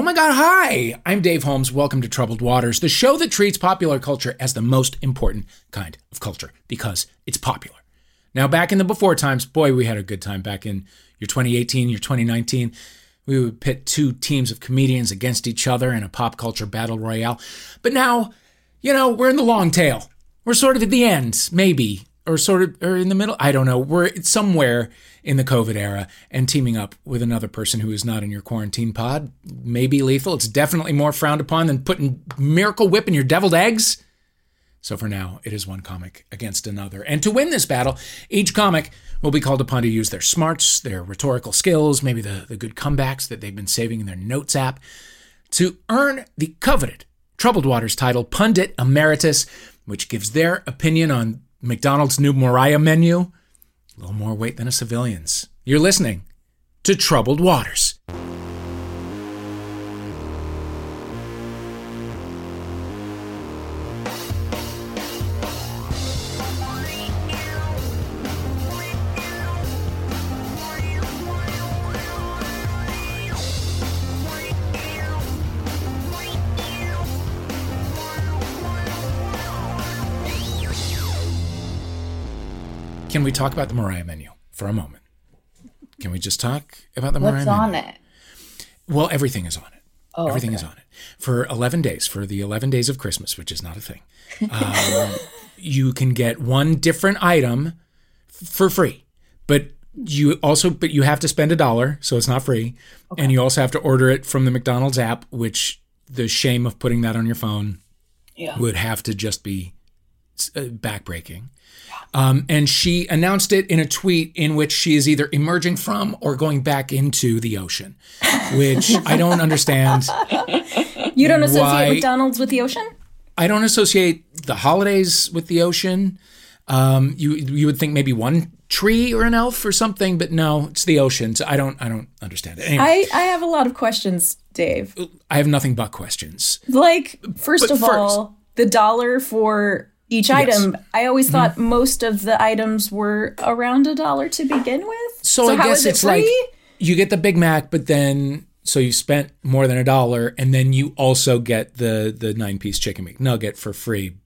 Oh my God, hi! I'm Dave Holmes. Welcome to Troubled Waters, the show that treats popular culture as the most important kind of culture because it's popular. Now, back in the before times, boy, we had a good time back in your 2018, your 2019. We would pit two teams of comedians against each other in a pop culture battle royale. But now, you know, we're in the long tail. We're sort of at the end, maybe, or sort of, or in the middle. I don't know. We're somewhere in the COVID era and teaming up with another person who is not in your quarantine pod may be lethal. It's definitely more frowned upon than putting Miracle Whip in your deviled eggs. So for now, it is one comic against another. And to win this battle, each comic will be called upon to use their smarts, their rhetorical skills, maybe the, the good comebacks that they've been saving in their notes app, to earn the coveted Troubled Waters title, Pundit Emeritus, which gives their opinion on McDonald's new Mariah menu. A little more weight than a civilian's. You're listening to Troubled Waters. Can we talk about the Mariah menu for a moment? Can we just talk about the Mariah What's menu? on it? Well, everything is on it. Oh, everything is on it for 11 days for the 11 days of christmas which is not a thing um, you can get one different item f- for free but you also but you have to spend a dollar so it's not free okay. and you also have to order it from the mcdonald's app which the shame of putting that on your phone Yeah. would have to just be uh, backbreaking um, and she announced it in a tweet in which she is either emerging from or going back into the ocean, which I don't understand. You don't associate Why- McDonald's with the ocean? I don't associate the holidays with the ocean. Um, you you would think maybe one tree or an elf or something, but no, it's the ocean. So I don't I don't understand it. Anyway, I, I have a lot of questions, Dave. I, have nothing but questions. Like, first But of first- all, the dollar for each item. I always Mm-hmm. thought most of the items were around a dollar to begin with. So, I how guess it it's like you get the Big Mac, but then so you spent more than a dollar, and then you also get the the nine piece chicken McNugget for free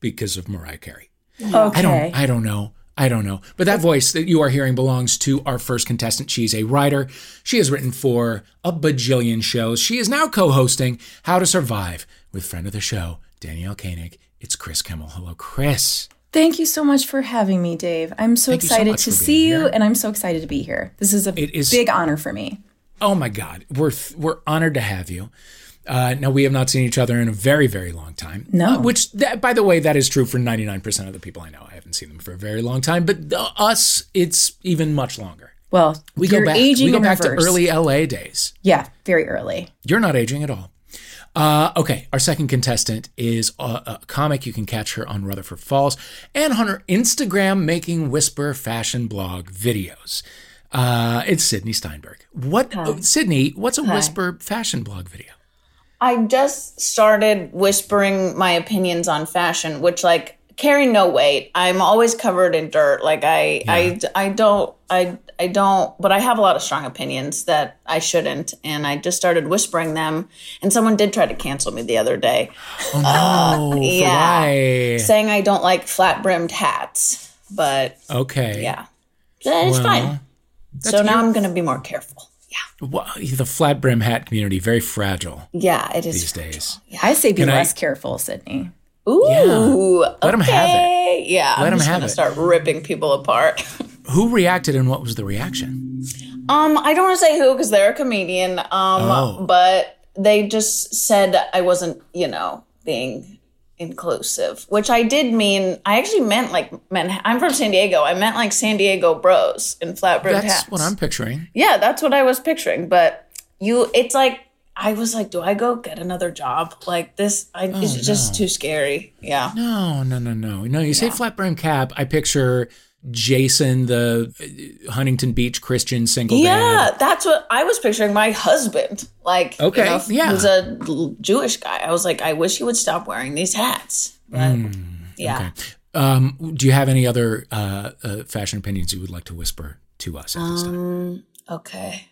because of Mariah Carey. okay. I don't I don't know. I don't know. But that voice that you are hearing belongs to our first contestant. She's a writer. She has written for a bajillion shows. She is now co-hosting How to Survive with friend of the show, Danielle Koenig. It's Chris Kimmel. Hello, Chris. Thank you so much for having me, Dave. I'm so Thank you so excited to see you, here. and I'm so excited to be here. This is a is- big honor for me. Oh my God, we're th- we're honored to have you. Uh, now we have not seen each other in a very very long time. No. Uh, which that, by the way, that is true for ninety nine percent of the people I know. I haven't seen them for a very long time, but uh, us, it's even much longer. Well, We go back. aging we go back reverse. to early LA days. Yeah, very early. You're not aging at all. Uh, okay, our second contestant is a, a comic. You can catch her on Rutherford Falls and on her Instagram making whisper fashion blog videos. Uh, it's Sydney Steinberg. What, oh, Sydney? What's a whisper fashion blog video? I just started whispering my opinions on fashion, which like carry no weight. I'm always covered in dirt. Like I, I, I don't, I, I don't. But I have a lot of strong opinions that I shouldn't, and I just started whispering them. And someone did try to cancel me the other day, Oh, uh, for yeah. why? saying I don't like flat brimmed hats. But Okay. yeah, it's Well, fine. So now I'm going to be more careful. Yeah, Well, the flat brim hat community very fragile yeah, it is these days. I say be Can I- less careful, Sydney. Ooh, Let 'em have it. okay. Yeah, Let I'm 'em just have gonna it. start ripping people apart. Who reacted and what was the reaction? um, I don't want to say who because they're a comedian. Um, Oh. but they just said I wasn't, you know, being inclusive, which I did mean. I actually meant like man. I'm from San Diego. I meant like San Diego bros in flat brimmed That's hats. what I'm picturing. Yeah, that's what I was picturing. But you, it's like I was like, do I go get another job like this? I, it's just too scary. Yeah. No, no, no, no. No, you say flat brim cap, I picture Jason, the uh, Huntington Beach Christian single Yeah, dad. that's what I was picturing. My husband, like, you Okay, know, yeah. who's a Jewish guy. I was like, I wish he would stop wearing these hats. But yeah, Um, do you have any other uh, uh, fashion opinions you would like to whisper to us at this time? okay.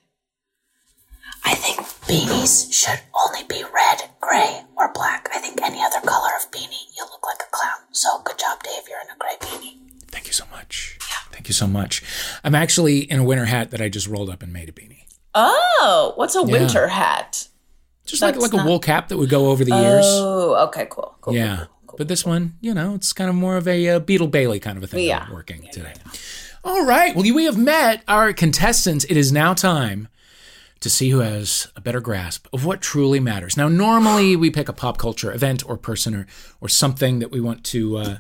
I think beanies should only be red, gray, or black. I think any other color of beanie, you look like a clown. So good job, Dave. You're in a gray beanie. Thank you so much. Thank you so much. I'm actually in a winter hat that I just rolled up and made a beanie. Oh, what's a winter hat? Just like That's like a not- wool cap that would go over the ears. Oh, okay, cool. cool Yeah. cool, cool, But this one, you know, it's kind of more of a uh, Beetle Bailey kind of a thing Yeah. working today. All right. Well, we have met our contestants. It is now time to see who has a better grasp of what truly matters. Now, normally we pick a pop culture event or person or, or something that we want to uh,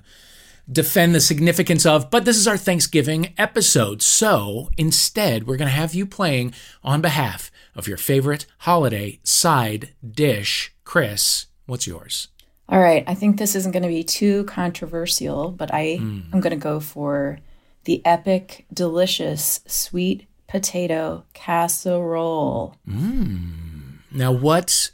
defend the significance of, but this is our Thanksgiving episode. So instead, we're going to have you playing on behalf of your favorite holiday side dish. Chris, what's yours? All right, I think this isn't going to be too controversial, but I hmm. am going to go for the epic, delicious sweet potato casserole. Hmm. Now, what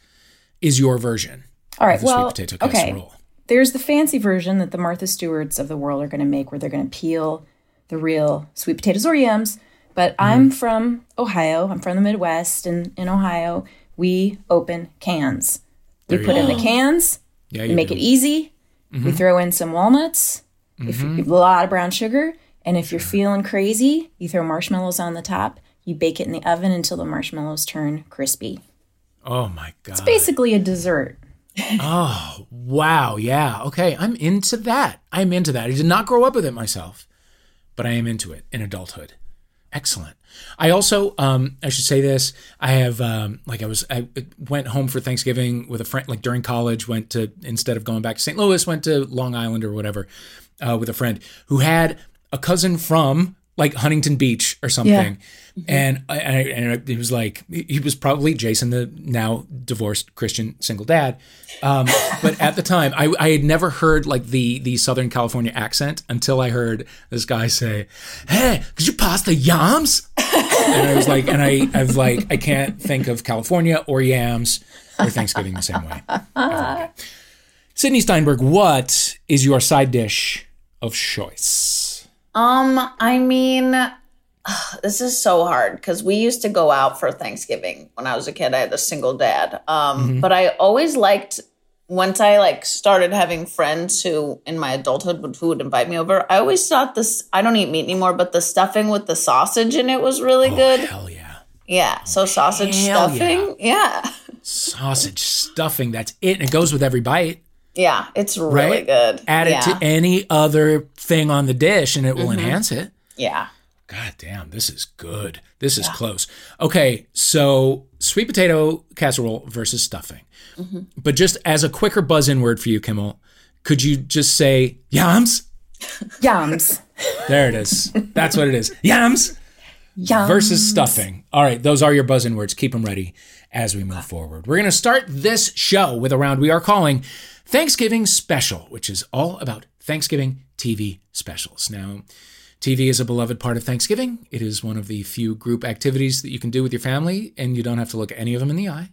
is your version All right, of the well, sweet potato okay. There's the fancy version that the Martha Stewarts of the world are going to make, where they're going to peel the real sweet potatoes or yams. But Mm-hmm. I'm from Ohio. I'm from the Midwest, and in Ohio, we open cans. We There you put in the cans. Yeah, We you make do. Mm-hmm. it easy. We throw in some walnuts, if you, a lot of brown sugar, and if you're feeling crazy, you throw marshmallows on the top. You bake it in the oven until the marshmallows turn crispy. Oh my god! It's basically, a dessert. Oh wow! Yeah. Okay, I'm into that. I'm into that. I did not grow up with it myself, but I am into it in adulthood. Excellent. I also, um, I should say this. I have, um, like, I was, I went home for Thanksgiving with a friend, like during college. Went to instead of going back to St. Louis, went to Long Island or whatever, uh, with a friend who had a cousin from like Huntington Beach or something, and I, and, I, and he was like, he was probably Jason, the now divorced Christian single dad. Um, but at the time, I, I had never heard like the the Southern California accent until I heard this guy say, "Hey, could you pass the yams?" And I was like, and I I've like I can't think of California or yams or Thanksgiving the same way. Sydney Steinberg, what is your side dish of choice? Um, I mean, this is so hard because we used to go out for Thanksgiving when I was a kid. I had a single dad. Um, but I always liked once I like started having friends who in my adulthood would who would invite me over. I always thought this. I don't eat meat anymore, but the stuffing with the sausage in it was really good. Hell yeah. Yeah, so sausage Hell stuffing. Yeah. Sausage stuffing, that's it. And it goes with every bite, yeah, it's really right? good. Add it yeah. Mm-hmm. to any other thing on the dish and it will enhance it. yeah. God damn, this is good. This is close. Okay, so sweet potato casserole versus stuffing. Mm-hmm. But just as a quicker buzz in word for you, Kimmel, could you just say yams? Yams. There it is. That's what it is. Yams Yum. versus stuffing. All right, those are your buzz in words. Keep them ready as we move forward. We're going to start this show with a round we are calling Thanksgiving Special, which is all about Thanksgiving TV specials. Now, TV is a beloved part of Thanksgiving. It is one of the few group activities that you can do with your family, and you don't have to look any of them in the eye.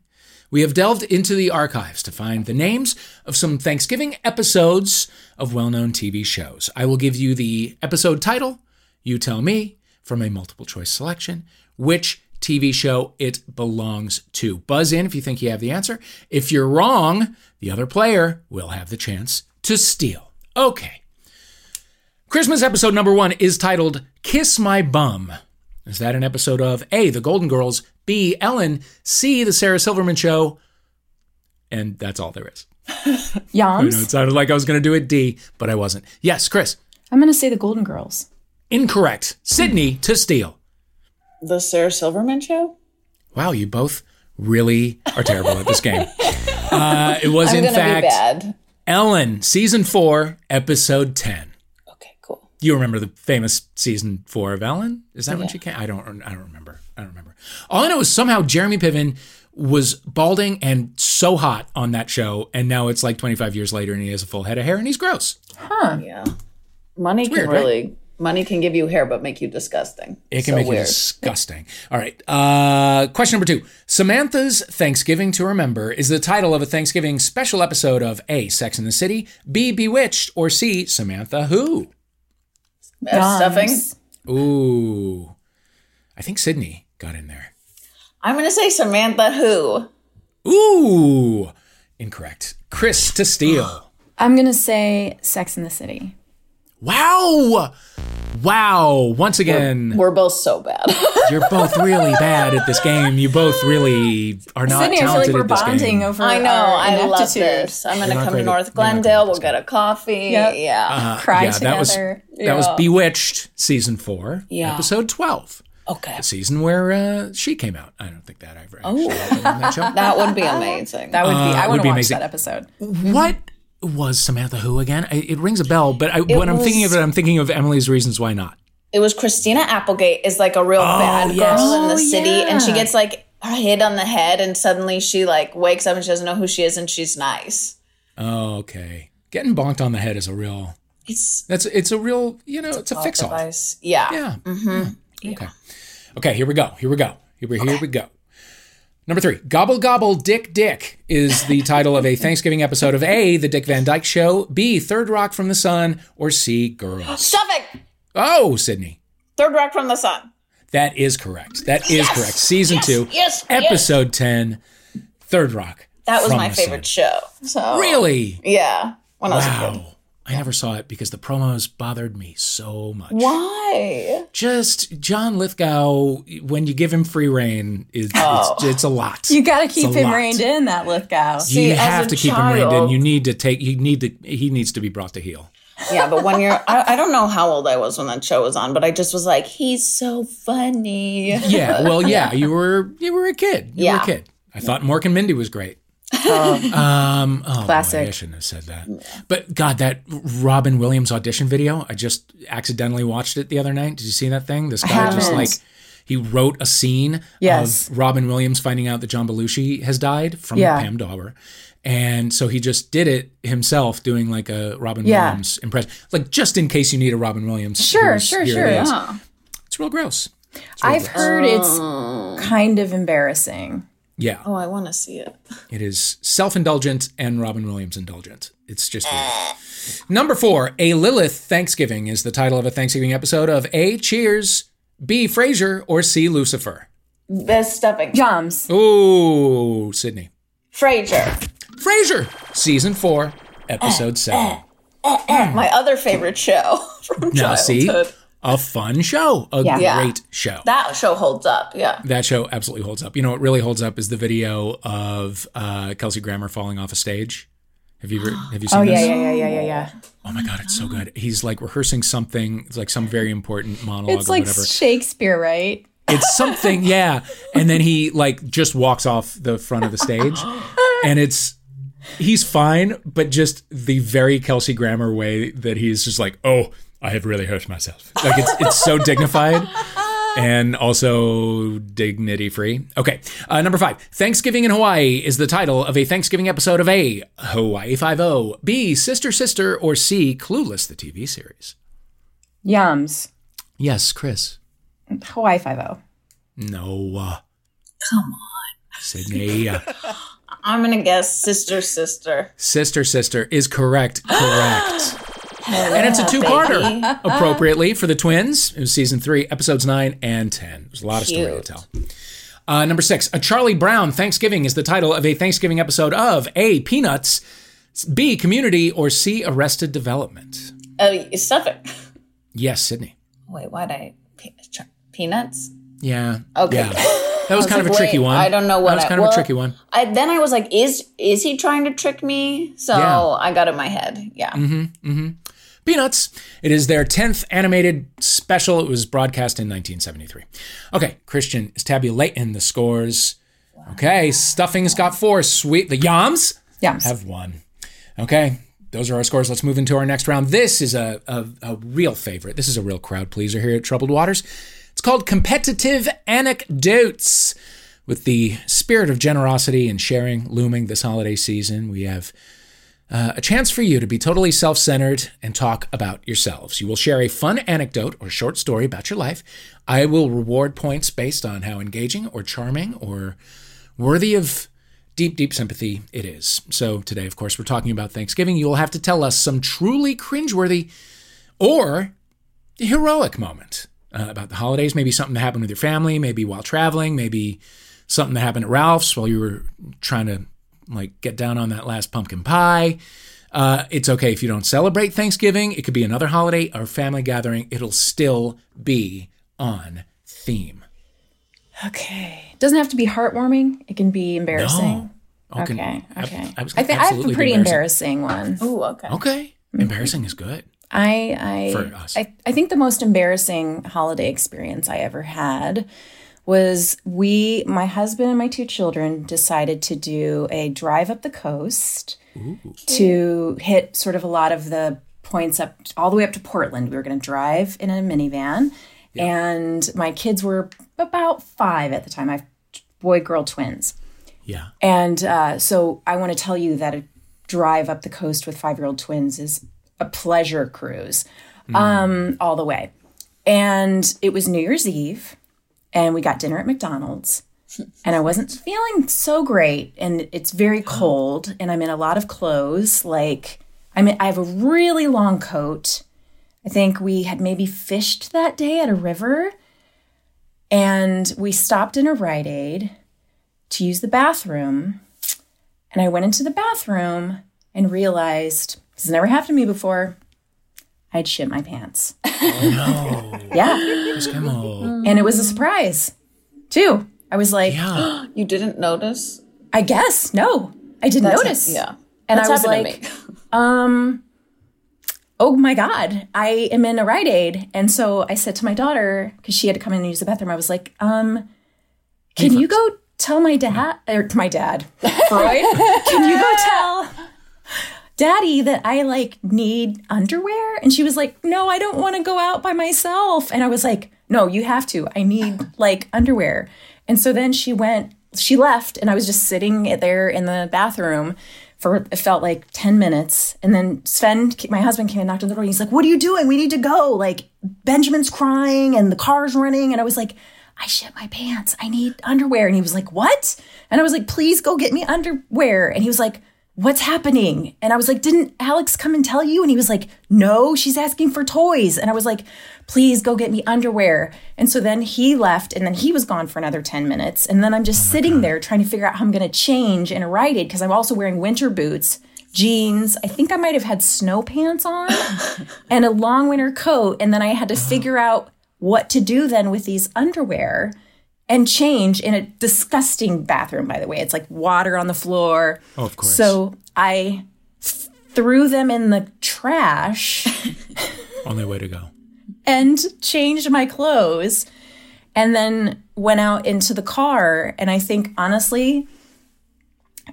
We have delved into the archives to find the names of some Thanksgiving episodes of well known TV shows. I will give you the episode title. You tell me, from a multiple choice selection, which TV show it belongs to. Buzz in if you think you have the answer. If you're wrong, the other player will have the chance to steal. Okay. Christmas episode number one is titled Kiss My Bum. Is that an episode of A, The Golden Girls, B, Ellen, C, The Sarah Silverman Show? And that's all there is. I know it sounded like I was going to do it D, but I wasn't. Yes, Chris. I'm going to say the Golden Girls. Incorrect. Sydney to steal. The Sarah Silverman show? Wow, you both really are terrible at this game. Uh, it was, I'm in fact, be bad. Ellen, season four, episode 10. Okay, cool. You remember the famous season four of Ellen? Is that when she came? I don't. I don't remember. I don't remember. All I know is somehow Jeremy Piven was balding and so hot on that show, and now it's like 25 years later, and he has a full head of hair, and he's gross. Huh? Yeah. Money weird, can right? really money can give you hair but make you disgusting. It can so make weird. you disgusting. All right. Uh, question number two. Samantha's Thanksgiving to Remember is the title of a Thanksgiving special episode of A. Sex in the City, B. Bewitched, or C. Samantha Who. Uh, stuffing. Ooh. I think Sydney got in there. I'm gonna say Samantha who. Ooh, incorrect. Chris to steal. I'm gonna say Sex in the City. Wow. Wow. Once again, We're both so bad. you're both really bad at this game. You both really are not Sydney, I feel like talented we're at this bonding game. over. I know. our I love this. I'm gonna come to North you're not great Glendale. We'll get a coffee. Yep. Yeah. Uh, Cry that was together. that was Bewitched season four, Yeah. episode twelve. okay. The season where uh, she came out. I don't think that ever actually happened on that show. That would be amazing. That would be. I Uh, would want to be watch amazing. that episode. What was Samantha Who again? I, it rings a bell, but I, when I'm thinking of it, I'm thinking of Emily's Reasons Why Not. it was Christina Applegate is like a real oh, bad girl yes. in the Oh, city, and she gets like hit on the head, and suddenly she like wakes up and she doesn't know who she is, and she's nice. Oh, okay. Getting bonked on the head is a real. It's That's it's a real. You know, it's a fix all. Yeah. Yeah. Mm-hmm. yeah. Okay. Okay. Here we go. Here we go. Here we here we go. Number three, Gobble Gobble Dick Dick is the title of a Thanksgiving episode of A, The Dick Van Dyke Show, B, Third Rock from the Sun, or C, Girls. Suffolk. Oh, Sydney. Third Rock from the Sun. That is correct. That is correct. Season two, yes, episode 10, Third Rock. That was my favorite Sun. show. So Really? yeah, when I was a kid. I never saw it because the promos bothered me so much. Why? Just John Lithgow, when you give him free reign, is Oh. it's, it's a lot. You got to keep him lot. reined in, that Lithgow. you See, as have to keep him reined in. You need to take. You need to. He needs to be brought to heel. Yeah, but when you're, I, I don't know how old I was when that show was on, but I just was like, he's so funny. Yeah. Well, yeah. You were. You were a kid. You were Yeah. a kid. I thought Mork and Mindy was great. Oh, Um, oh, boy, Classic. I shouldn't have said that. But God, that Robin Williams audition video, I just accidentally watched it the other night. Did you see that thing? This guy just like he wrote a scene Yes. of Robin Williams finding out that John Belushi has died from Yeah. Pam Dawber. And so he just did it himself, doing like a Robin Yeah. Williams impression, like just in case you need a Robin Williams. Sure, sure, sure. it is. Yeah. It's real gross. It's real I've gross. heard it's kind of embarrassing. Yeah, Oh, I want to see it. it is self-indulgent and Robin Williams indulgent. It's just weird. Number four, A Lilith Thanksgiving is the title of a Thanksgiving episode of A Cheers, B Frasier, or C Lucifer. Best stuffing. Joms. Ooh, Sydney. Frasier. Frasier, season four, episode eh, seven. Eh, eh, My other favorite show from Now, see, childhood. A fun show, a Yeah. great show. That show holds up. Yeah. That show absolutely holds up. You know what really holds up is the video of uh, Kelsey Grammer falling off a stage. Have you ever, have you seen Oh this? yeah, yeah, yeah, yeah, yeah, yeah. Oh my god, it's so good. He's like rehearsing something. It's like some very important monologue It's or like whatever. Shakespeare, right? It's something, yeah. And then he like just walks off the front of the stage, and it's he's fine, but just the very Kelsey Grammer way that he's just like, oh, I have really hurt myself. Like it's it's so dignified. And also dignity free. Okay, uh, number five. Thanksgiving in Hawaii is the title of a Thanksgiving episode of A. Hawaii Five O. B. Sister Sister or C. Clueless, the TV series. Yums. Yes, Chris. Hawaii Five O. No. Uh, Come on. Sydney. I'm going to guess Sister Sister. Sister Sister is correct. Correct. And it's a two-parter, appropriately for the twins. It was season three, episodes nine and ten. There's a lot of story to tell. Uh, number six, a Charlie Brown Thanksgiving is the title of a Thanksgiving episode of A. Peanuts, B. Community, or C. Arrested Development. Oh, Suffolk. Yes, Sydney. Wait, why'd I? Pe- peanuts? Yeah. Okay. Yeah. That was I kind of a tricky one. I don't know what That was I- kind of well, a tricky one. I, then I was like, is is he trying to trick me? So Yeah. Mm-hmm. I got it in my head. Yeah. Peanuts. It is their 10th animated special. It was broadcast in 1973. Okay, Christian is tabulating the scores. Okay, Stuffing's got four. Sweet. The Yams Yums. have one. Okay, those are our scores. Let's move into our next round. This is a, a, a real favorite. This is a real crowd pleaser here at Troubled Waters. It's called Competitive Anecdotes. With the spirit of generosity and sharing looming this holiday season, we have a chance for you to be totally self centered and talk about yourselves. You will share a fun anecdote or short story about your life. I will reward points based on how engaging or charming or worthy of deep, deep sympathy it is. So today, of course, we're talking about Thanksgiving. You will have to tell us some truly cringeworthy or heroic moment uh, about the holidays. Maybe something that happened with your family, maybe while traveling, maybe something that happened at Ralph's while you were trying to like get down on that last pumpkin pie. Uh, it's okay if you don't celebrate Thanksgiving. It could be another holiday or family gathering. It'll still be on theme. Okay. Doesn't have to be heartwarming. It can be embarrassing. No. Okay. Okay. Ab- Okay. abs- I think I have a absolutely pretty embarrassing. embarrassing one. Ooh, okay. Okay. Embarrassing is good. I I, For us. I I think the most embarrassing holiday experience I ever had was we my husband and my two children decided to do a drive up the coast to hit sort of a lot of the points up all the way up to Portland. We were going to drive in a minivan and my kids were about 5 at the time. I have boy girl twins. Yeah. And uh, so I want to tell you that a drive up the coast with five year old twins is a pleasure cruise um, all the way. And it was New Year's Eve, and we got dinner at McDonald's. And I wasn't feeling so great, and it's very oh. cold, and I'm in a lot of clothes. Like I'm, in, I have a really long coat. I think we had maybe fished that day at a river, and we stopped in a Rite Aid to use the bathroom. And I went into the bathroom and realized this has never happened to me before. I'd shit my pants. Oh No. Yeah. Eskimo. And it was a surprise, too. I was like, Yeah. You didn't notice? I guess, no, I didn't That's- notice. Yeah. And That's I was happened like, to um, oh my God, I am in a Rite Aid. And so I said to my daughter, because she had to come in and use the bathroom, I was like, um, can you go tell my dad, or to my dad, Freud, can you go tell daddy that I like need underwear? And she was like, no, I don't want to go out by myself. And I was like, no, you have to. I need like underwear. And so then she went, she left, and I was just sitting there in the bathroom for it felt like 10 minutes. And then Sven, my husband, came and knocked on the door. And he's like, What are you doing? We need to go. Like, Benjamin's crying and the car's running. And I was like, I shit my pants. I need underwear. And he was like, What? And I was like, Please go get me underwear. And he was like, What's happening? And I was like, Didn't Alex come and tell you? And he was like, No, she's asking for toys. And I was like, Please go get me underwear. And so then he left and then he was gone for another 10 minutes. And then I'm just oh sitting there trying to figure out how I'm going to change in a Rite Aid because I'm also wearing winter boots, jeans. I think I might have had snow pants on and a long winter coat. And then I had to figure out what to do then with these underwear and change in a disgusting bathroom, by the way. It's like water on the floor. Oh, of course. So I th- threw them in the trash Only way to go. and changed my clothes and then went out into the car. And I think, honestly,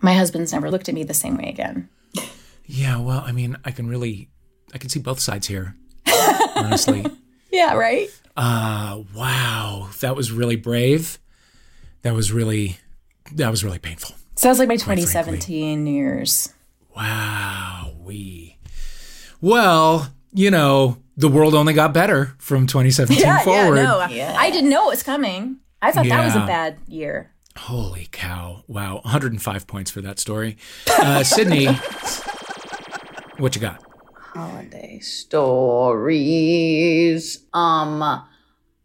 my husband's never looked at me the same way again. Yeah, well, I mean, I can really, I can see both sides here. Honestly. Yeah, right? Uh, wow, that was really brave. That was really, that was really painful. Sounds like my 2017 New Year's. Wow, we. Well, you know, the world only got better from 2017 forward. Yeah, no, I didn't know it was coming. I thought that was a bad year. Holy cow! Wow, 105 points for that story. Uh, Sydney, what you got? holiday stories. Um,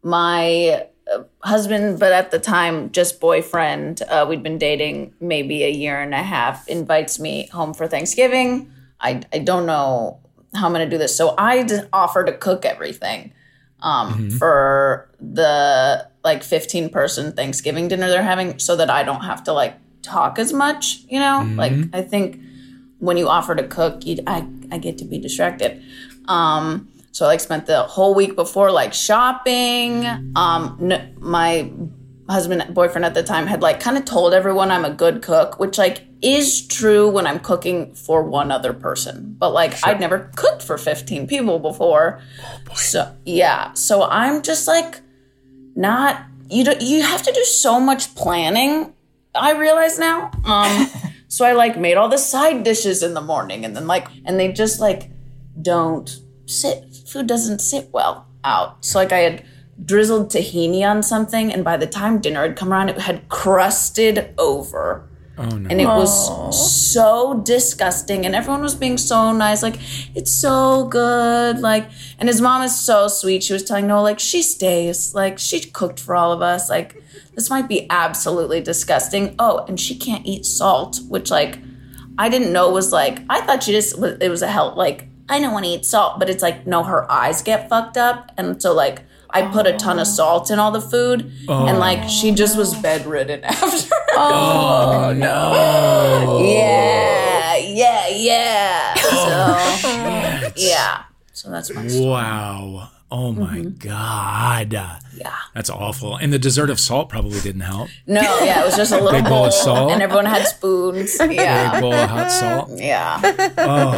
my uh, husband, but at the time just boyfriend, uh, we'd been dating maybe a year and a half, invites me home for Thanksgiving. I, I don't know how I'm going to do this. So I offer to cook everything um, for the like 15 person Thanksgiving dinner they're having so that I don't have to like talk as much, you know? Like, I think when you offer to cook, you, I, I get to be distracted. Um, so I like spent the whole week before like shopping. Um, n- my husband, boyfriend at the time had like kind of told everyone I'm a good cook, which like is true when I'm cooking for one other person. But like I'd never cooked for 15 people before. so yeah, so I'm just like not you. Do, you have to do so much planning. I realize now. Um, so I like made all the side dishes in the morning, and then like, and they just like don't sit. Food doesn't sit well out. So like I had drizzled tahini on something, and by the time dinner had come around, it had crusted over. Oh no. and it was so disgusting and everyone was being so nice like it's so good like and his mom is so sweet she was telling noah like she stays like she cooked for all of us like this might be absolutely disgusting oh and she can't eat salt which like i didn't know was like i thought she just was- it was a help like i don't want to eat salt but it's like no her eyes get fucked up and so like I put a ton of salt in all the food, and like oh. she just was bedridden after. oh no. Yeah, yeah, yeah. Oh, So, yeah. So that's my story. Wow. Oh my mm-hmm. God. Yeah. That's awful. And the dessert of salt probably didn't help. No, yeah, it was just a little Big bowl of salt? and everyone had spoons. Yeah. Big bowl of hot salt. Yeah. oh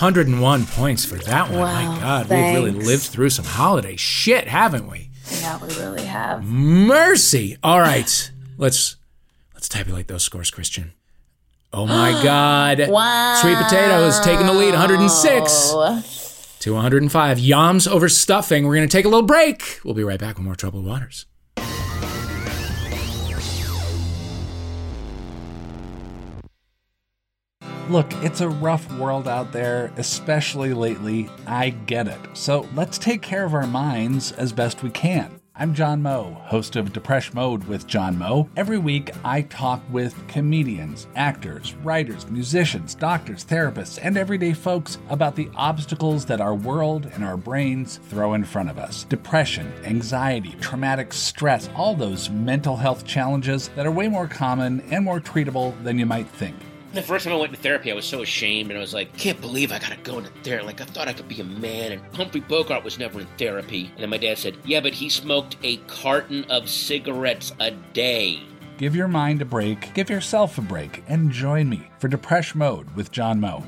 101 points for that one. Wow, my God. We've really lived through some holiday shit, haven't we? Yeah, we really have. Mercy. All right. Let's let's tabulate those scores, Christian. Oh my God. Wow. Sweet potatoes taking the lead, 106 to 105. Yams over stuffing. We're going to take a little break. We'll be right back with more Troubled Waters. Look, it's a rough world out there, especially lately. I get it. So let's take care of our minds as best we can. I'm John Moe, host of Depression Mode with John Moe. Every week, I talk with comedians, actors, writers, musicians, doctors, therapists, and everyday folks about the obstacles that our world and our brains throw in front of us. Depression, anxiety, traumatic stress, all those mental health challenges that are way more common and more treatable than you might think. The first time I went to therapy, I was so ashamed, and I was like, can't believe I gotta go into therapy. Like, I thought I could be a man, and Humphrey Bogart was never in therapy. And then my dad said, yeah, but he smoked a carton of cigarettes a day. Give your mind a break, give yourself a break, and join me for Depression Mode with John Moe.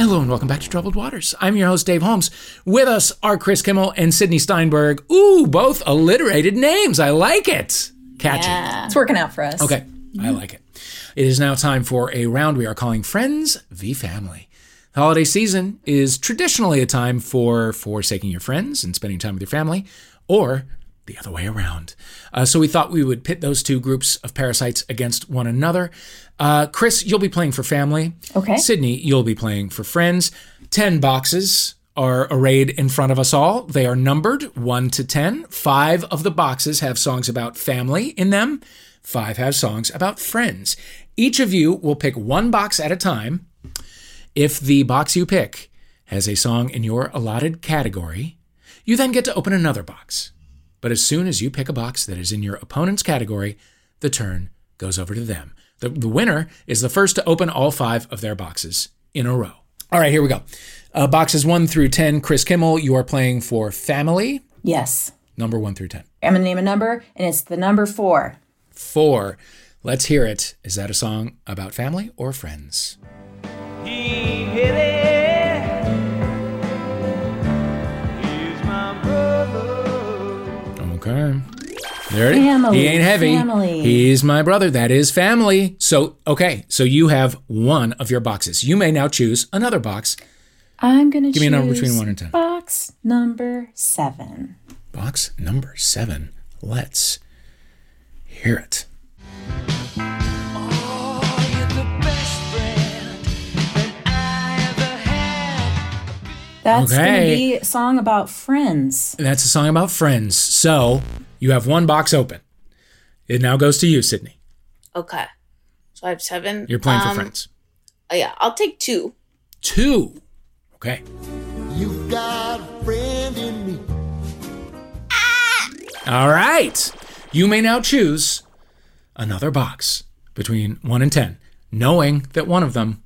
Hello and welcome back to Troubled Waters. I'm your host, Dave Holmes. With us are Chris Kimmel and Sydney Steinberg. Ooh, both alliterated names. I like it. Catchy. It's working out for us. Okay, I like it. It is now time for a round we are calling Friends v Family. The holiday season is traditionally a time for forsaking your friends and spending time with your family, or the other way around. Uh, so we thought we would pit those two groups of parasites against one another. Uh, Chris, you'll be playing for family. Okay. Sydney, you'll be playing for friends. Ten boxes are arrayed in front of us all. They are numbered 1 to 10. Five of the boxes have songs about family in them, five have songs about friends. Each of you will pick one box at a time. If the box you pick has a song in your allotted category, you then get to open another box. But as soon as you pick a box that is in your opponent's category, the turn goes over to them. The, the winner is the first to open all five of their boxes in a row. All right, here we go. Uh, boxes one through 10, Chris Kimmel, you are playing for family, Yes. number one through 10. I'm going to name a number, and it's the number four. Four, let's hear it. Is that a song about family or friends? He hit it. He's my brother. Okay. There it is. Family, He ain't heavy. family. He's my brother. That is family. So, okay. So you have one of your boxes. You may now choose another box. I'm going to Give me a number between one and 10. Box number seven. Box number seven. Let's hear it. You're the best friend that I ever had. That's going to be a song about friends. That's a song about friends. So you have one box open. It now goes to you, Sydney. Okay. So I have seven. You're playing for Um, friends. Oh, yeah, I'll take two. Two. Okay. You've got a friend in me. All right. You may now choose another box between one and 10, knowing that one of them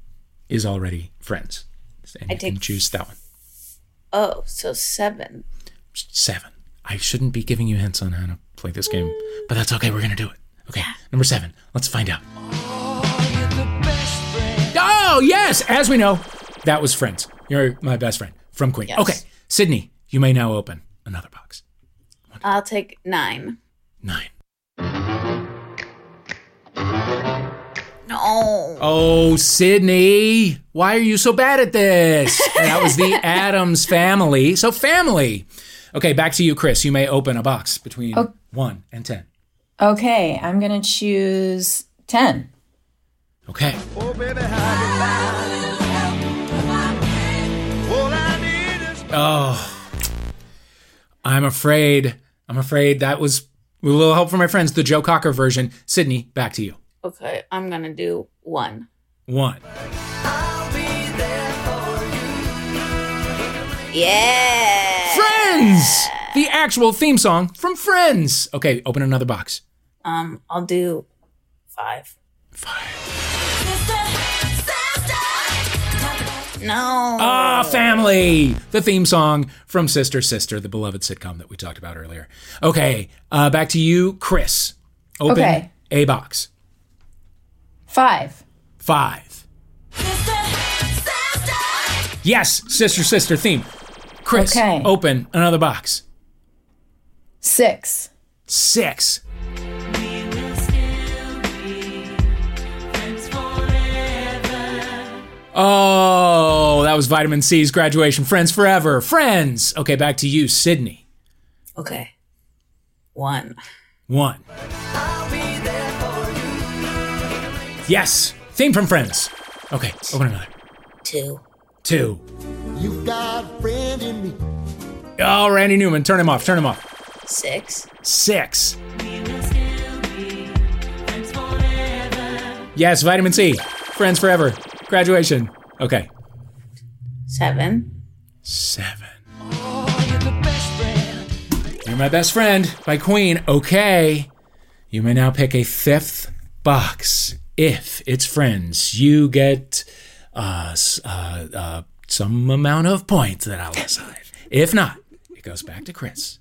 is already friends. And I you can take- choose that one. Oh, so seven. Seven. I shouldn't be giving you hints on how to play this game, mm. but that's okay. We're going to do it. Okay. Number seven. Let's find out. Oh, you're the best. Oh, yes. As we know, that was Friends. You're my best friend from Queen. Yes. Okay. Sydney, you may now open another box. I'll take nine. Nine. No. Oh, Sydney, why are you so bad at this? that was the Addams family. So, family. Okay, back to you, Chris. You may open a box between 1 and 10. Okay, I'm gonna choose ten. Okay. Oh, baby, how you lie. All I need is Oh, I'm afraid. I'm afraid that was with a little help from my friends. The Joe Cocker version. Sydney, back to you. Okay, I'm gonna do one. One. Yeah. Friends! The actual theme song from Friends. Okay, open another box. Um, I'll do five. No. Ah, family! The theme song from Sister Sister, the beloved sitcom that we talked about earlier. Okay, uh, back to you, Chris. Open Okay. a box. Five. Five. Yes, Sister Sister theme. Chris, Okay. open another box. Six. Six. Oh, that was Vitamin C's graduation. Friends forever. Friends. Okay, back to you, Sydney. Okay. One. One. Yes. Theme from Friends. Okay, open another. Two. Two. You got a friend in me. Oh, Randy Newman. Turn him off. Turn him off. Six. Six. Yes, vitamin C. Friends forever. Graduation. Okay. Seven. Seven. Oh, you're the best friend. You're my best friend by Queen. Okay. You may now pick a fifth box. If it's friends, you get uh, uh, uh, some amount of points that I'll decide. If not, it goes back to Chris.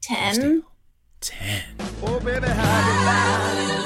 Ten. Ten. Oh, baby, how you lie.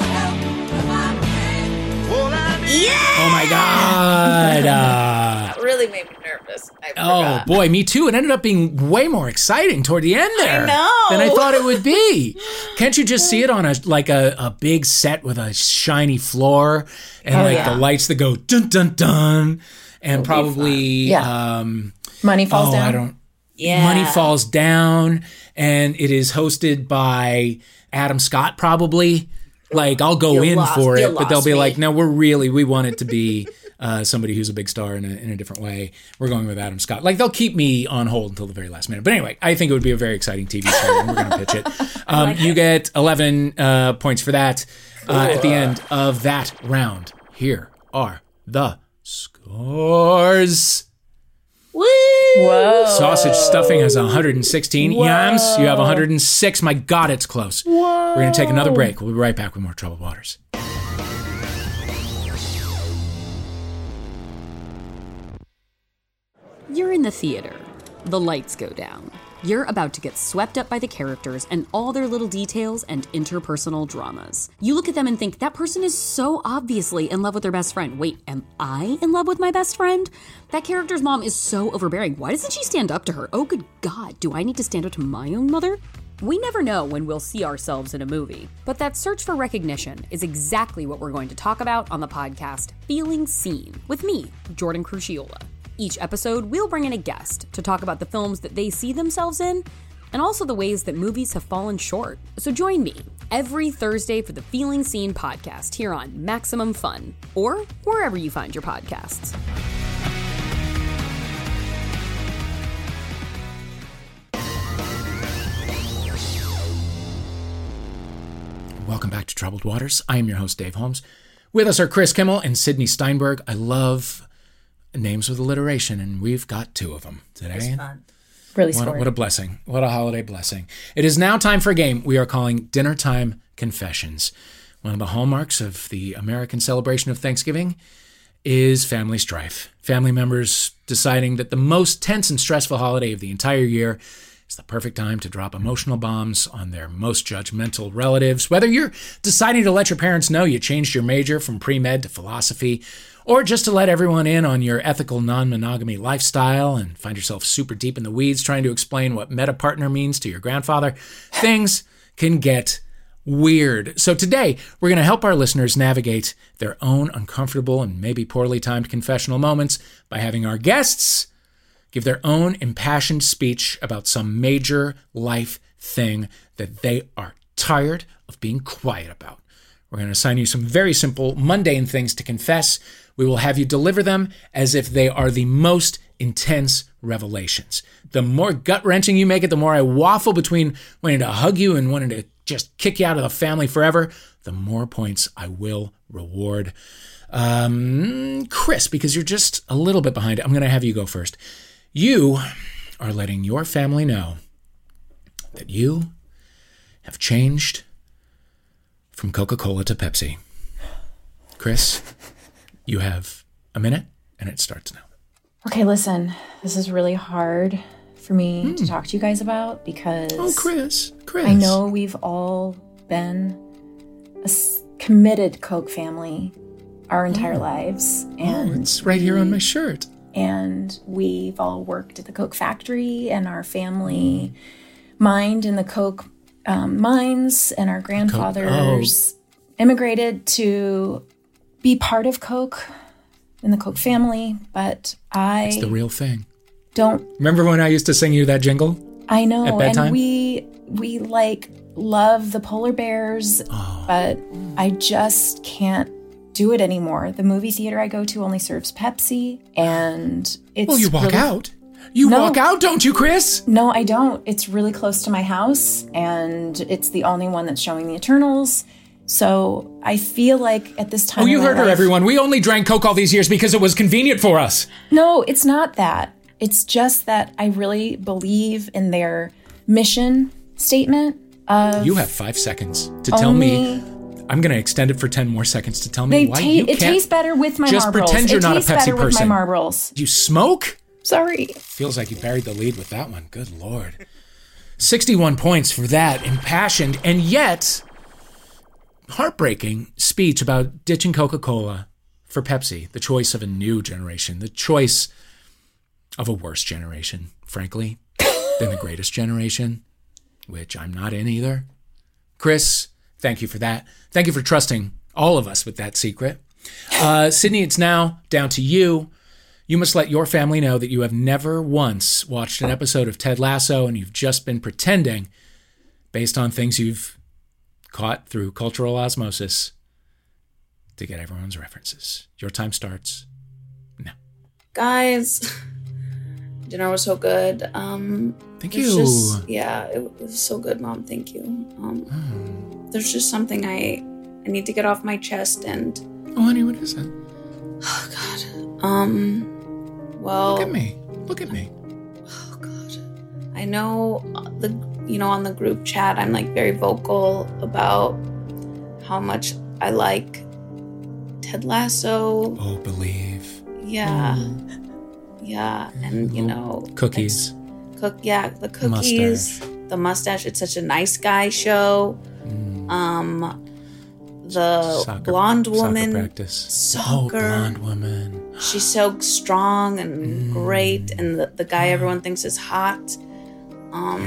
All I need Yeah. Oh my God. Uh, That really made me nervous. I Oh forgot. boy, me too. It ended up being way more exciting toward the end there know. than I thought it would be. Can't you just see it on a like a, a big set with a shiny floor and like yeah. the lights that go dun dun dun and probably Yeah. um Money falls oh down. I don't Yeah. Money Falls Down and it is hosted by Adam Scott probably. Like I'll go You in lost- for it, but they'll be me. like, no, we're really we want it to be uh, somebody who's a big star in a, in a different way. We're going with Adam Scott. Like they'll keep me on hold until the very last minute. But anyway, I think it would be a very exciting TV show, and we're going to pitch it. Um, you get 11 uh, points for that uh, at the end of that round. Here are the scores. Woo. Whoa. Sausage stuffing has 116. Yams, you have 106. My God, it's close. We're going to take another break. We'll be right back with more Troubled Waters. You're in the theater. The lights go down. You're about to get swept up by the characters and all their little details and interpersonal dramas. You look at them and think, that person is so obviously in love with their best friend. Wait, am I in love with my best friend? That character's mom is so overbearing. Why doesn't she stand up to her? Oh, good God, do I need to stand up to my own mother? We never know when we'll see ourselves in a movie, but that search for recognition is exactly what we're going to talk about on the podcast Feeling Seen with me, Jordan Crucchiola. Each episode, we'll bring in a guest to talk about the films that they see themselves in and also the ways that movies have fallen short. So join me every Thursday for the Feeling Seen podcast here on Maximum Fun or wherever you find your podcasts. Welcome back to Troubled Waters. I am your host, Dave Holmes. With us are Chris Kimmel and Sydney Steinberg. I love names with alliteration, and we've got two of them today. Really What a, scored. what a blessing. What a holiday blessing. It is now time for a game we are calling Dinner Time Confessions. One of the hallmarks of the American celebration of Thanksgiving is family strife. Family members deciding that the most tense and stressful holiday of the entire year is the perfect time to drop emotional bombs on their most judgmental relatives. Whether you're deciding to let your parents know you changed your major from pre med to philosophy, or just to let everyone in on your ethical non monogamy lifestyle and find yourself super deep in the weeds trying to explain what meta partner means to your grandfather, things can get weird. So today, we're going to help our listeners navigate their own uncomfortable and maybe poorly timed confessional moments by having our guests give their own impassioned speech about some major life thing that they are tired of being quiet about. We're going to assign you some very simple, mundane things to confess. We will have you deliver them as if they are the most intense revelations. The more gut wrenching you make it, the more I waffle between wanting to hug you and wanting to just kick you out of the family forever, the more points I will reward. Um, Chris, because you're just a little bit behind, I'm going to have you go first. You are letting your family know that you have changed from Coca Cola to Pepsi. Chris, you have a minute and it starts now. Okay, listen, this is really hard for me to talk to you guys about because Hmm. Oh, Chris, Chris. I know we've all been a committed Coke family our entire lives, Oh, and it's right here on my shirt. and we've all worked at the Coke factory, and our family mined in the Coke um, mines, and our grandfathers immigrated to be part of Coke in the Coke family. But I It's the real thing. don't Remember when I used to sing you that jingle? I know, At bedtime? and we we like love the polar bears, Oh. but I just can't do it anymore. The movie theater I go to only serves Pepsi, and it's Well, you walk really- out. You No. walk out, don't you, Chris? No, I don't. It's really close to my house, and it's the only one that's showing the Eternals. So I feel like at this time, Oh, you heard her, everyone. We only drank Coke all these years because it was convenient for us. No, it's not that. It's just that I really believe in their mission statement of You have five seconds to tell me. I'm going to extend it for 10 more seconds to tell me why ta- you it tastes better with my marbles. Just pretend you're it not a Pepsi better with my person. marbles. You smoke? Sorry. Feels like you buried the lead with that one. Good lord. 61 points for that, impassioned and yet heartbreaking speech about ditching Coca Cola for Pepsi, the choice of a new generation, the choice of a worse generation, frankly, than the greatest generation, which I'm not in either. Chris, thank you for that. Thank you for trusting all of us with that secret. Uh, Sydney, it's now down to you. You must let your family know that you have never once watched an episode of Ted Lasso and you've just been pretending, based on things you've caught through cultural osmosis, to get everyone's references. Your time starts now. Guys, dinner was so good. Um, Thank you. Just, yeah, it was so good, Mom. Thank you. Um, There's just something I I need to get off my chest, and Oh, honey, what is it? oh God, um, well, Look at me. Look at me. oh God, I know uh, the you know on the group chat I'm like very vocal about how much I like Ted Lasso. Oh, believe. Yeah, yeah, and you know Cookies. cook yeah the cookies the mustache it's such a nice guy show um the Mm. Soccer- blonde soccer woman practice. soccer. Oh, blonde woman. she's so strong and Mm. great and the, the guy everyone thinks is hot um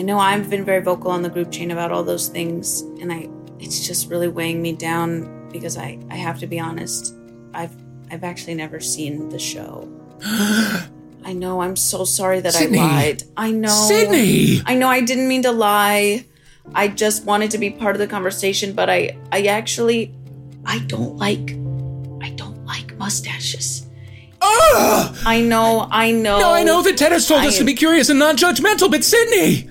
i know i've been very vocal on the group chain about all those things and i it's just really weighing me down because i i have to be honest i've i've actually never seen the show I know. I'm so sorry that Sydney. I lied. I know. Sydney! I know. I didn't mean to lie. I just wanted to be part of the conversation, but I, I actually, I don't like, I don't like mustaches. Ugh! I know. I know. No, I know that Ted has told us to be curious and non judgmental, but Sydney!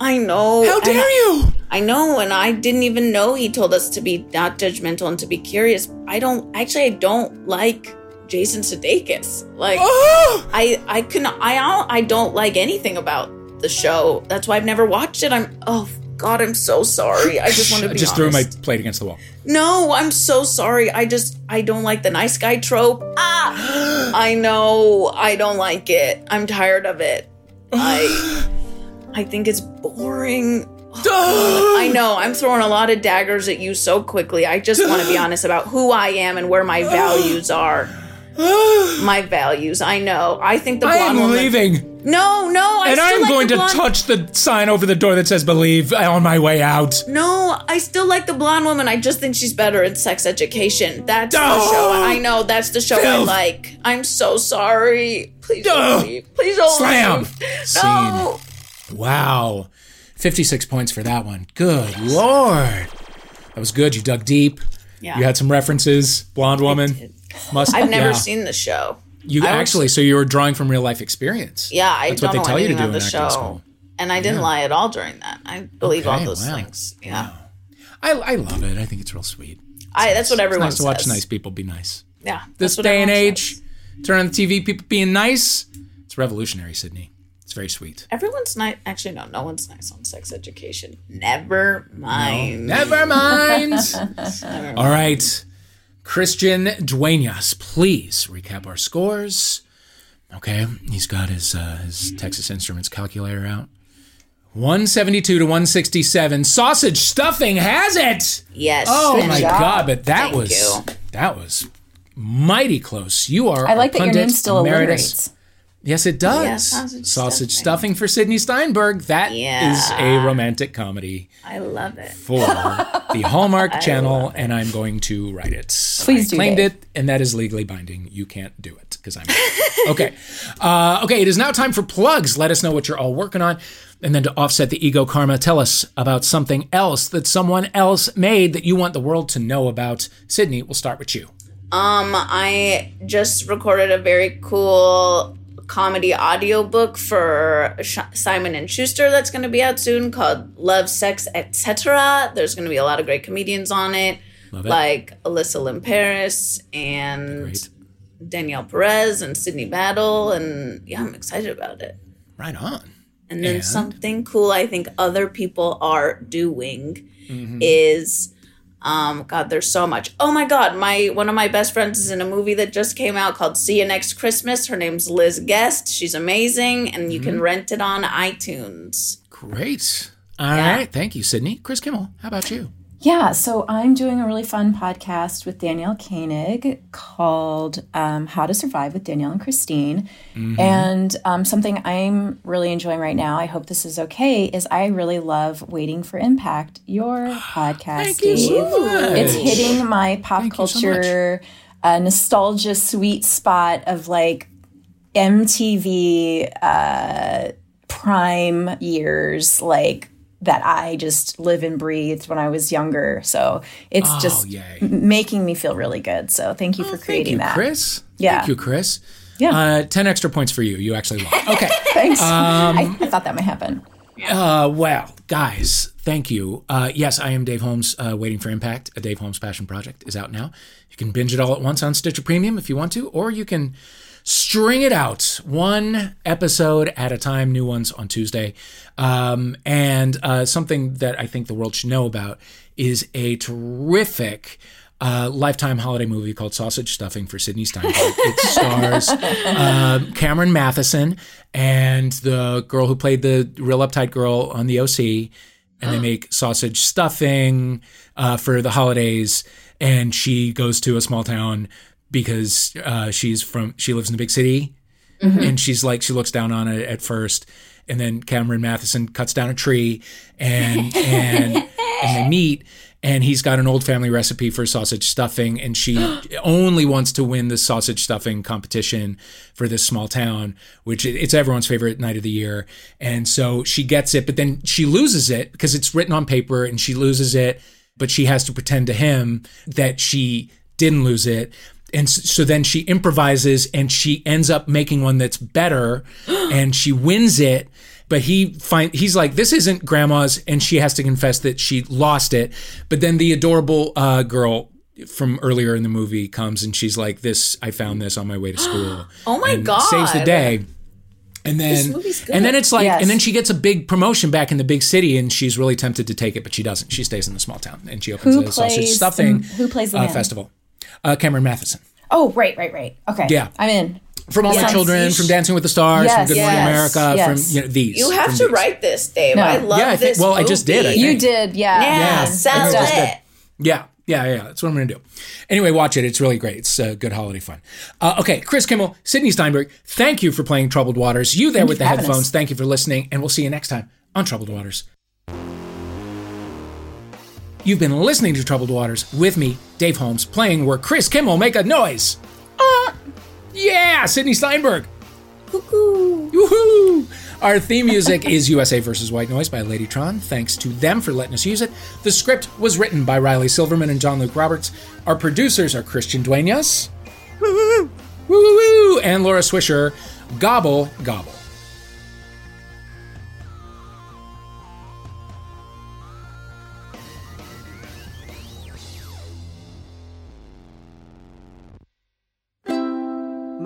I know. How dare I- you! I know, and I didn't even know he told us to be not judgmental and to be curious. I don't actually. I don't like Jason Sudeikis. Like, Oh! I I can I don't I don't like anything about the show. That's why I've never watched it. I'm oh God, I'm so sorry. I just want to I be just threw my plate against the wall. No, I'm so sorry. I just I don't like the nice guy trope. Ah, I know. I don't like it. I'm tired of it. I I think it's boring. I know. I'm throwing a lot of daggers at you so quickly. I just want to be honest about who I am and where my values are. My values. I know. I think the blonde I am woman. leaving, No, no. I and still I'm like going the to touch the sign over the door that says "Believe" on my way out. No, I still like the blonde woman. I just think she's better in sex education. That's the Oh! show. I know that's the show I Filth. like. I'm so sorry. Please Oh! don't leave. Please don't Slam. leave. No. Wow. 56 points for that one. Good lord. That was good. You dug deep. Yeah. You had some references. Blonde woman. Must I've never yeah. seen the show. You I was- actually, so you were drawing from real life experience. Yeah, I That's what they tell you to do in the show. school. And I didn't lie at all during that. I believe all those wow. things. Yeah. I, I love it. I think it's real sweet. I that's what It's everyone nice to watch nice people be nice. Yeah. This day and age, says. turn on the TV, people being nice. It's revolutionary, Sydney. It's very sweet. Everyone's nice. Actually, no, no one's nice on sex education. Never mind. Never mind. All right. Christian Duenas, please recap our scores. Okay, he's got his uh, his Texas Instruments calculator out. 172 to 167. Sausage stuffing has it. Yes. Oh Good my job. god, but that Thank was you. that was mighty close. You are I like our that your pundit name still emeritus. alliterates. Yes, it does. Yeah, sausage stuffing. stuffing. for Sydney Steinberg. That is Yeah. a romantic comedy I love it. for the Hallmark Channel, and I'm going to write it. Please I do, claimed Dave. it, and that is legally binding. You can't do it because I'm okay. Uh, okay, it is now time for plugs. Let us know what you're all working on, and then to offset the ego karma, tell us about something else that someone else made that you want the world to know about. Sydney, we'll start with you. Um, I just recorded a very cool comedy audiobook for Sh- Simon and Schuster that's going to be out soon called Love, Sex, Etc. There's going to be a lot of great comedians on it, Love it. like Alyssa Limperis and Great. Danielle Perez and Sydney Battle, and yeah, I'm excited about it. Right on. And then And? something cool I think other people are doing Mm-hmm. is um god there's so much. Oh my god, my one of my best friends is in a movie that just came out called See You Next Christmas. Her name's Liz Guest. She's amazing and you Mm-hmm. can rent it on iTunes. Great. All right, Thank you, Sydney. Chris Kimmel, how about you? Yeah, so I'm doing a really fun podcast with Danielle Koenig called um, How to Survive with Danielle and Christine. And um, something I'm really enjoying right now, I hope this is okay, is I really love Waiting for Impact, your podcast. Thank you so much. It's hitting my pop Thank you so culture uh, nostalgia sweet spot of like MTV uh, prime years, like that I just live and breathed when I was younger. So it's Oh, just yay. making me feel really good. So thank you for Thank creating you, that. Chris. Yeah. Thank you, Chris. Yeah. Uh, 10 extra points for you. You actually won. Okay. Thanks. Um, I, I thought that might happen. Uh, well, guys, thank you. Uh, yes, I am Dave Holmes. Uh, Waiting for Impact, a Dave Holmes passion project, is out now. You can binge it all at once on Stitcher Premium if you want to, or you can string it out one episode at a time, new ones on Tuesday. Um, and uh, something that I think the world should know about is a terrific. Uh, lifetime holiday movie called Sausage Stuffing for Sydney Steinberg. It stars um, Cameron Mathison and the girl who played the real uptight girl on the OC, and they make sausage stuffing uh, for the holidays. And she goes to a small town because uh, she's from she lives in the big city, and she's like she looks down on it at first, and then Cameron Mathison cuts down a tree, and and and they meet. And he's got an old family recipe for sausage stuffing, and she only wants to win the sausage stuffing competition for this small town, which it's everyone's favorite night of the year. And so she gets it, but then she loses it because it's written on paper, and she loses it. But she has to pretend to him that she didn't lose it. And so then she improvises and she ends up making one that's better and she wins it. But he find he's like, this isn't grandma's, and she has to confess that she lost it. But then the adorable uh, girl from earlier in the movie comes and she's like, This I found this on my way to school. Oh my God. Saves the day. And then and then it's like Yes. and then she gets a big promotion back in the big city and she's really tempted to take it, but she doesn't. She stays in the small town and she opens Who a sausage stuffing who plays the uh, festival. Uh, Cameron Mathison. Oh, right, right, right. Okay. Yeah. I'm in. From All My Children, from Dancing with the Stars, Yes, from Good Morning yes, America, yes. from you know these. You have to these. write this, Dave. No. I love Yeah, I think- this. well, I just did, I think. You did, yeah. Yeah, Yeah, sell it. did. Yeah, yeah, yeah. That's what I'm going to do. Anyway, watch it. It's really great. It's uh, good holiday fun. Uh, okay, Chris Kimmel, Sydney Steinberg, thank you for playing Troubled Waters. You there Thank with you the headphones, us. thank you for listening, and we'll see you next time on Troubled Waters. You've been listening to Troubled Waters with me, Dave Holmes, playing where Chris Kimmel make a noise. Uh, yeah, Sydney Steinberg. Cuckoo. Woohoo! Our theme music is USA vs. White Noise by Ladytron. Thanks to them for letting us use it. The script was written by Riley Silverman and John Luke Roberts. Our producers are Christian Duenas. Woo woo woo! And Laura Swisher. Gobble, gobble.